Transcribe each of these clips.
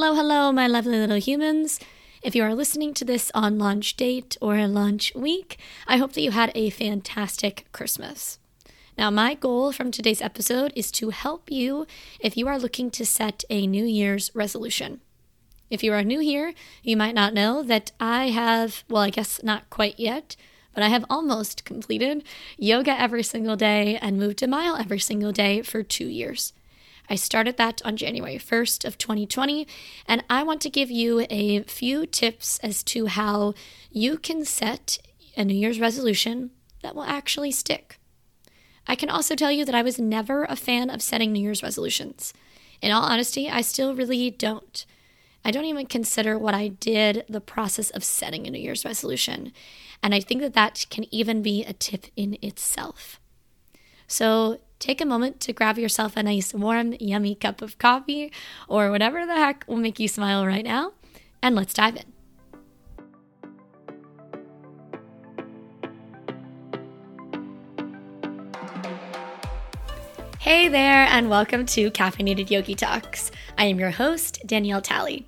Hello, hello, my lovely little humans. If you are listening to this on launch date or launch week, I hope that you had a fantastic Christmas. Now, my goal from today's episode is to help you if you are looking to set a New Year's resolution. If you are new here, you might not know that I have, well, I guess not quite yet, but I have almost completed yoga every single day and moved a mile every single day for two years. I started that on January 1st of 2020, and I want to give you a few tips as to how you can set a New Year's resolution that will actually stick. I can also tell you that I was never a fan of setting New Year's resolutions. In all honesty, I still really don't. I don't even consider what I did the process of setting a New Year's resolution. And I think that that can even be a tip in itself. So take a moment to grab yourself a nice, warm, yummy cup of coffee or whatever the heck will make you smile right now, and let's dive in. Hey there, and welcome to Caffeinated Yogi Talks. I am your host, Danielle Talley.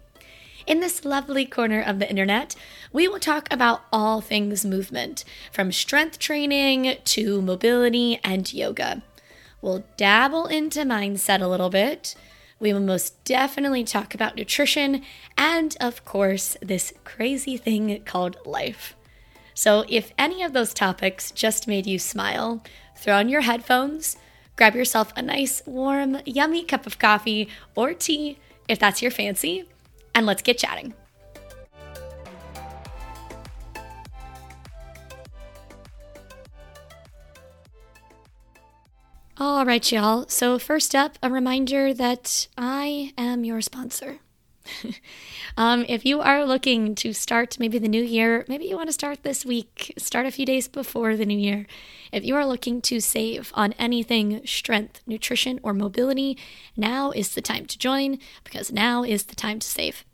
In this lovely corner of the internet, we will talk about all things movement, from strength training to mobility and yoga. We'll dabble into mindset a little bit. We will most definitely talk about nutrition and, of course, this crazy thing called life. So, if any of those topics just made you smile, throw on your headphones, grab yourself a nice, warm, yummy cup of coffee or tea if that's your fancy, and let's get chatting. All right, y'all. So, first up, a reminder that I am your sponsor. um, if you are looking to start maybe the new year, maybe you want to start this week, start a few days before the new year. If you are looking to save on anything strength, nutrition, or mobility, now is the time to join because now is the time to save.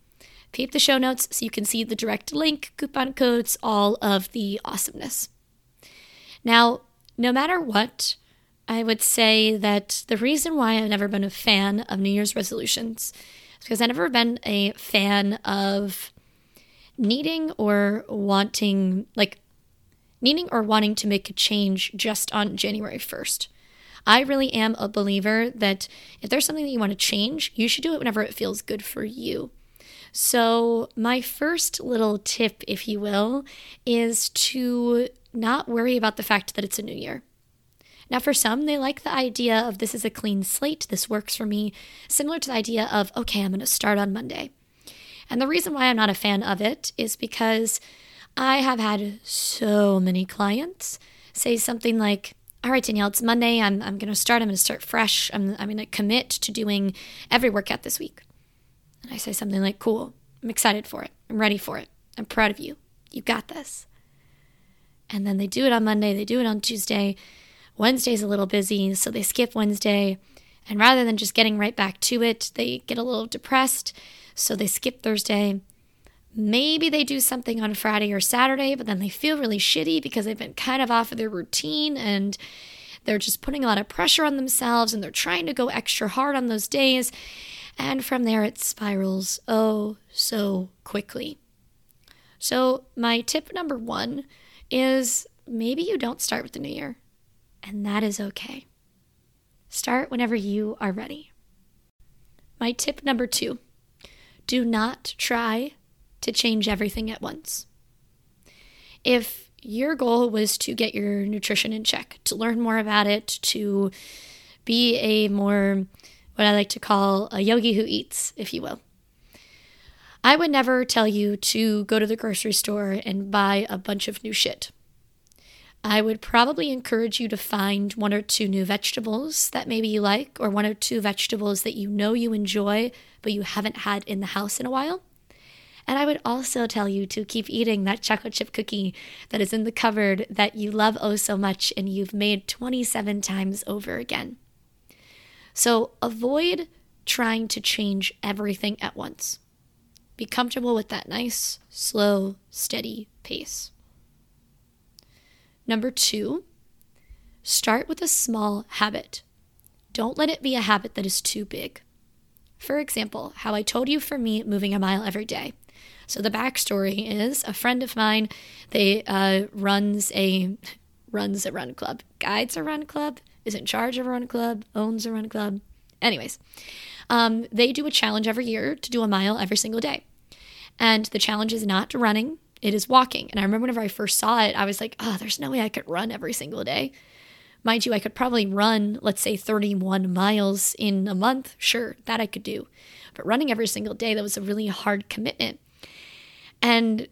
Peep the show notes so you can see the direct link, coupon codes, all of the awesomeness. Now, no matter what, I would say that the reason why I've never been a fan of New Year's resolutions is because I've never been a fan of needing or wanting, like, needing or wanting to make a change just on January 1st. I really am a believer that if there's something that you want to change, you should do it whenever it feels good for you. So, my first little tip, if you will, is to not worry about the fact that it's a new year. Now, for some, they like the idea of this is a clean slate, this works for me, similar to the idea of, okay, I'm going to start on Monday. And the reason why I'm not a fan of it is because I have had so many clients say something like, all right, Danielle, it's Monday. I'm, I'm going to start. I'm going to start fresh. I'm, I'm going to commit to doing every workout this week. And I say something like, cool. I'm excited for it. I'm ready for it. I'm proud of you. You got this. And then they do it on Monday. They do it on Tuesday. Wednesday's a little busy, so they skip Wednesday. And rather than just getting right back to it, they get a little depressed, so they skip Thursday. Maybe they do something on Friday or Saturday, but then they feel really shitty because they've been kind of off of their routine and they're just putting a lot of pressure on themselves and they're trying to go extra hard on those days. And from there, it spirals oh so quickly. So, my tip number one is maybe you don't start with the new year and that is okay. Start whenever you are ready. My tip number two do not try to change everything at once. If your goal was to get your nutrition in check, to learn more about it, to be a more, what I like to call a yogi who eats, if you will. I would never tell you to go to the grocery store and buy a bunch of new shit. I would probably encourage you to find one or two new vegetables that maybe you like, or one or two vegetables that you know you enjoy, but you haven't had in the house in a while. And I would also tell you to keep eating that chocolate chip cookie that is in the cupboard that you love oh so much and you've made 27 times over again. So avoid trying to change everything at once. Be comfortable with that nice, slow, steady pace. Number two, start with a small habit. Don't let it be a habit that is too big. For example, how I told you for me moving a mile every day. So the backstory is a friend of mine. They uh, runs a runs a run club, guides a run club, is in charge of a run club, owns a run club. Anyways, um, they do a challenge every year to do a mile every single day, and the challenge is not running; it is walking. And I remember whenever I first saw it, I was like, "Oh, there's no way I could run every single day." Mind you, I could probably run, let's say, 31 miles in a month. Sure, that I could do. But running every single day, that was a really hard commitment. And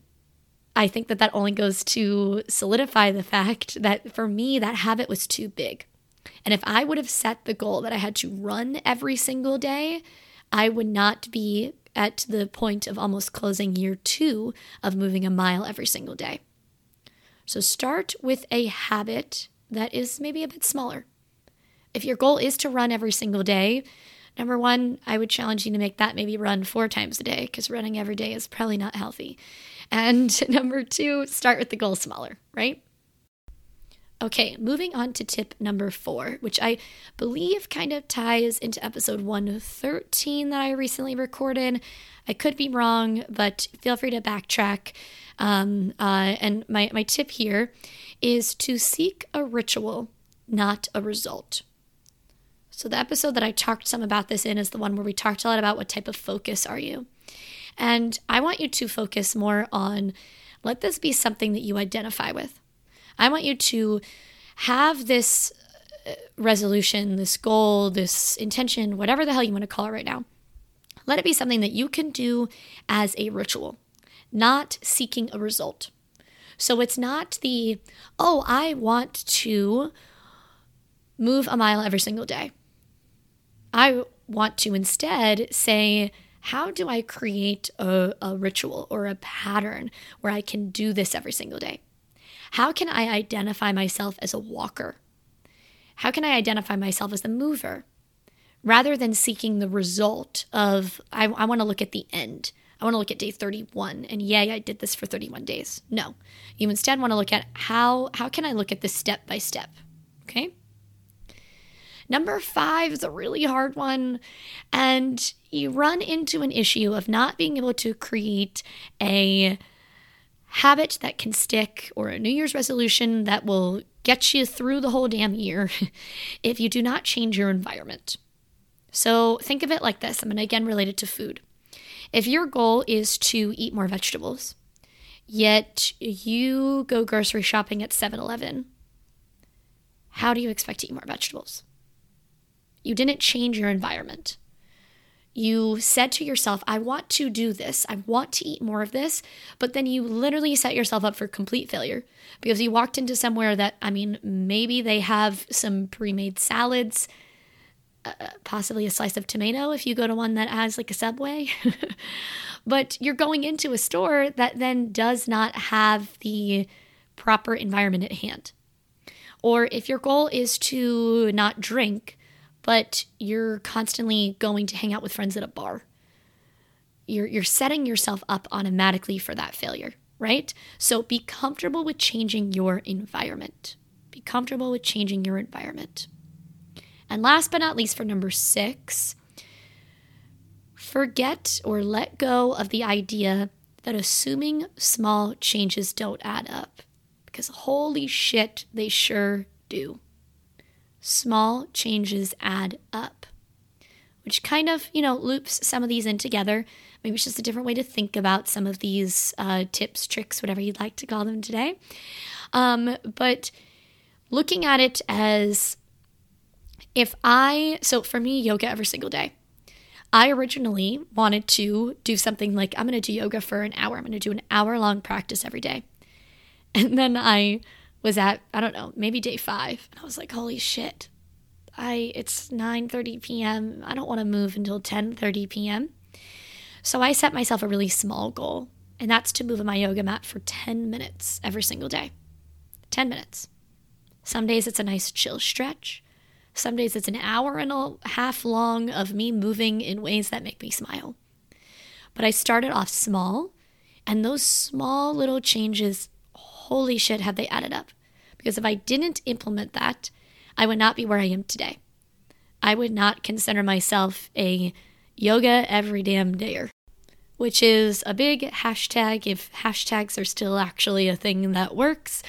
I think that that only goes to solidify the fact that for me, that habit was too big. And if I would have set the goal that I had to run every single day, I would not be at the point of almost closing year two of moving a mile every single day. So start with a habit that is maybe a bit smaller. If your goal is to run every single day, Number one, I would challenge you to make that maybe run four times a day because running every day is probably not healthy. And number two, start with the goal smaller, right? Okay, moving on to tip number four, which I believe kind of ties into episode 113 that I recently recorded. I could be wrong, but feel free to backtrack. Um, uh, and my, my tip here is to seek a ritual, not a result. So, the episode that I talked some about this in is the one where we talked a lot about what type of focus are you. And I want you to focus more on let this be something that you identify with. I want you to have this uh, resolution, this goal, this intention, whatever the hell you want to call it right now. Let it be something that you can do as a ritual, not seeking a result. So it's not the, oh, I want to move a mile every single day. I want to instead say, how do I create a, a, ritual or a pattern where I can do this every single day? How can I identify myself as a walker? How can I identify myself as a mover? Rather than seeking the result of, I, I want to look at the end. I want to look at day 31 and yay, I did this for 31 days. No. You instead want to look at how how can I look at this step by step? Okay? Number five is a really hard one. And you run into an issue of not being able to create a habit that can stick or a New Year's resolution that will get you through the whole damn year if you do not change your environment. So think of it like this I'm going to again relate it to food. If your goal is to eat more vegetables, yet you go grocery shopping at 7 Eleven, how do you expect to eat more vegetables? You didn't change your environment. You said to yourself, I want to do this. I want to eat more of this. But then you literally set yourself up for complete failure because you walked into somewhere that, I mean, maybe they have some pre made salads, uh, possibly a slice of tomato if you go to one that has like a subway. but you're going into a store that then does not have the proper environment at hand. Or if your goal is to not drink, but you're constantly going to hang out with friends at a bar. You're, you're setting yourself up automatically for that failure, right? So be comfortable with changing your environment. Be comfortable with changing your environment. And last but not least, for number six, forget or let go of the idea that assuming small changes don't add up. Because holy shit, they sure do small changes add up, which kind of, you know, loops some of these in together. Maybe it's just a different way to think about some of these uh, tips, tricks, whatever you'd like to call them today. Um, but looking at it as if I, so for me, yoga every single day. I originally wanted to do something like I'm going to do yoga for an hour. I'm going to do an hour long practice every day. And then I was at I don't know maybe day five, and I was like, holy shit, I it's 9:30 p.m. I don't want to move until 10:30 p.m. So I set myself a really small goal, and that's to move on my yoga mat for 10 minutes every single day. 10 minutes. Some days it's a nice chill stretch. Some days it's an hour and a half long of me moving in ways that make me smile. But I started off small, and those small little changes holy shit, have they added up? Because if I didn't implement that, I would not be where I am today. I would not consider myself a yoga every damn dayer, which is a big hashtag if hashtags are still actually a thing that works.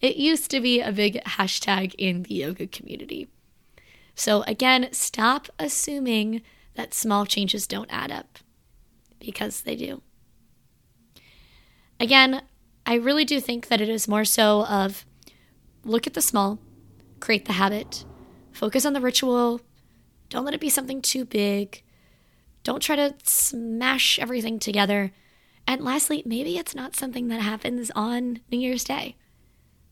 It used to be a big hashtag in the yoga community. So, again, stop assuming that small changes don't add up because they do. Again, I really do think that it is more so of look at the small, create the habit, focus on the ritual, don't let it be something too big. Don't try to smash everything together. And lastly, maybe it's not something that happens on New Year's Day.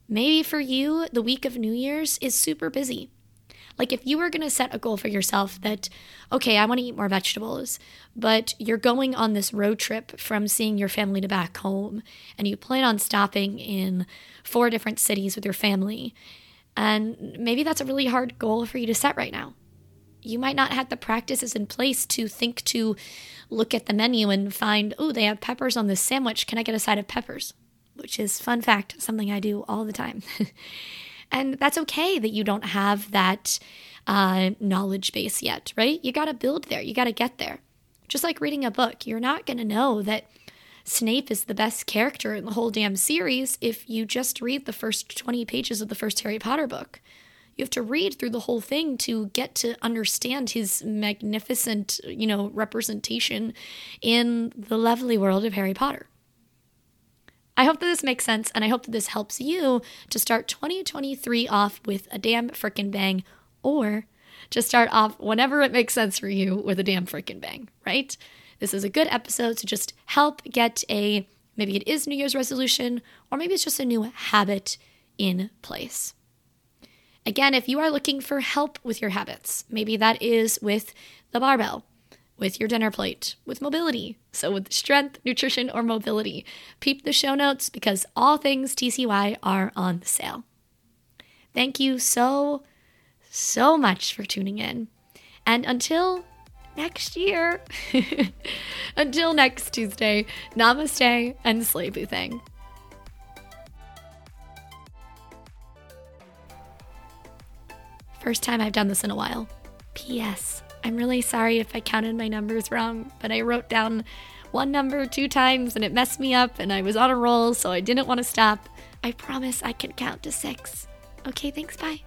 Maybe for you, the week of New Year's is super busy. Like if you were going to set a goal for yourself that, okay, I want to eat more vegetables, but you're going on this road trip from seeing your family to back home, and you plan on stopping in four different cities with your family, and maybe that's a really hard goal for you to set right now. You might not have the practices in place to think to look at the menu and find, oh, they have peppers on this sandwich. Can I get a side of peppers? Which is, fun fact, something I do all the time. And that's okay that you don't have that uh, knowledge base yet, right? You got to build there, you got to get there. Just like reading a book, you're not going to know that Snape is the best character in the whole damn series if you just read the first 20 pages of the first Harry Potter book. You have to read through the whole thing to get to understand his magnificent, you know, representation in the lovely world of Harry Potter. I hope that this makes sense, and I hope that this helps you to start 2023 off with a damn frickin' bang, or to start off whenever it makes sense for you with a damn frickin' bang, right? This is a good episode to just help get a maybe it is New Year's resolution, or maybe it's just a new habit in place. Again, if you are looking for help with your habits, maybe that is with the barbell with your dinner plate, with mobility. So, with strength, nutrition, or mobility. Peep the show notes because all things TCY are on sale. Thank you so, so much for tuning in. And until next year, until next Tuesday, namaste and slay thing. First time I've done this in a while. P.S. I'm really sorry if I counted my numbers wrong, but I wrote down one number two times and it messed me up and I was on a roll, so I didn't want to stop. I promise I can count to six. Okay, thanks, bye.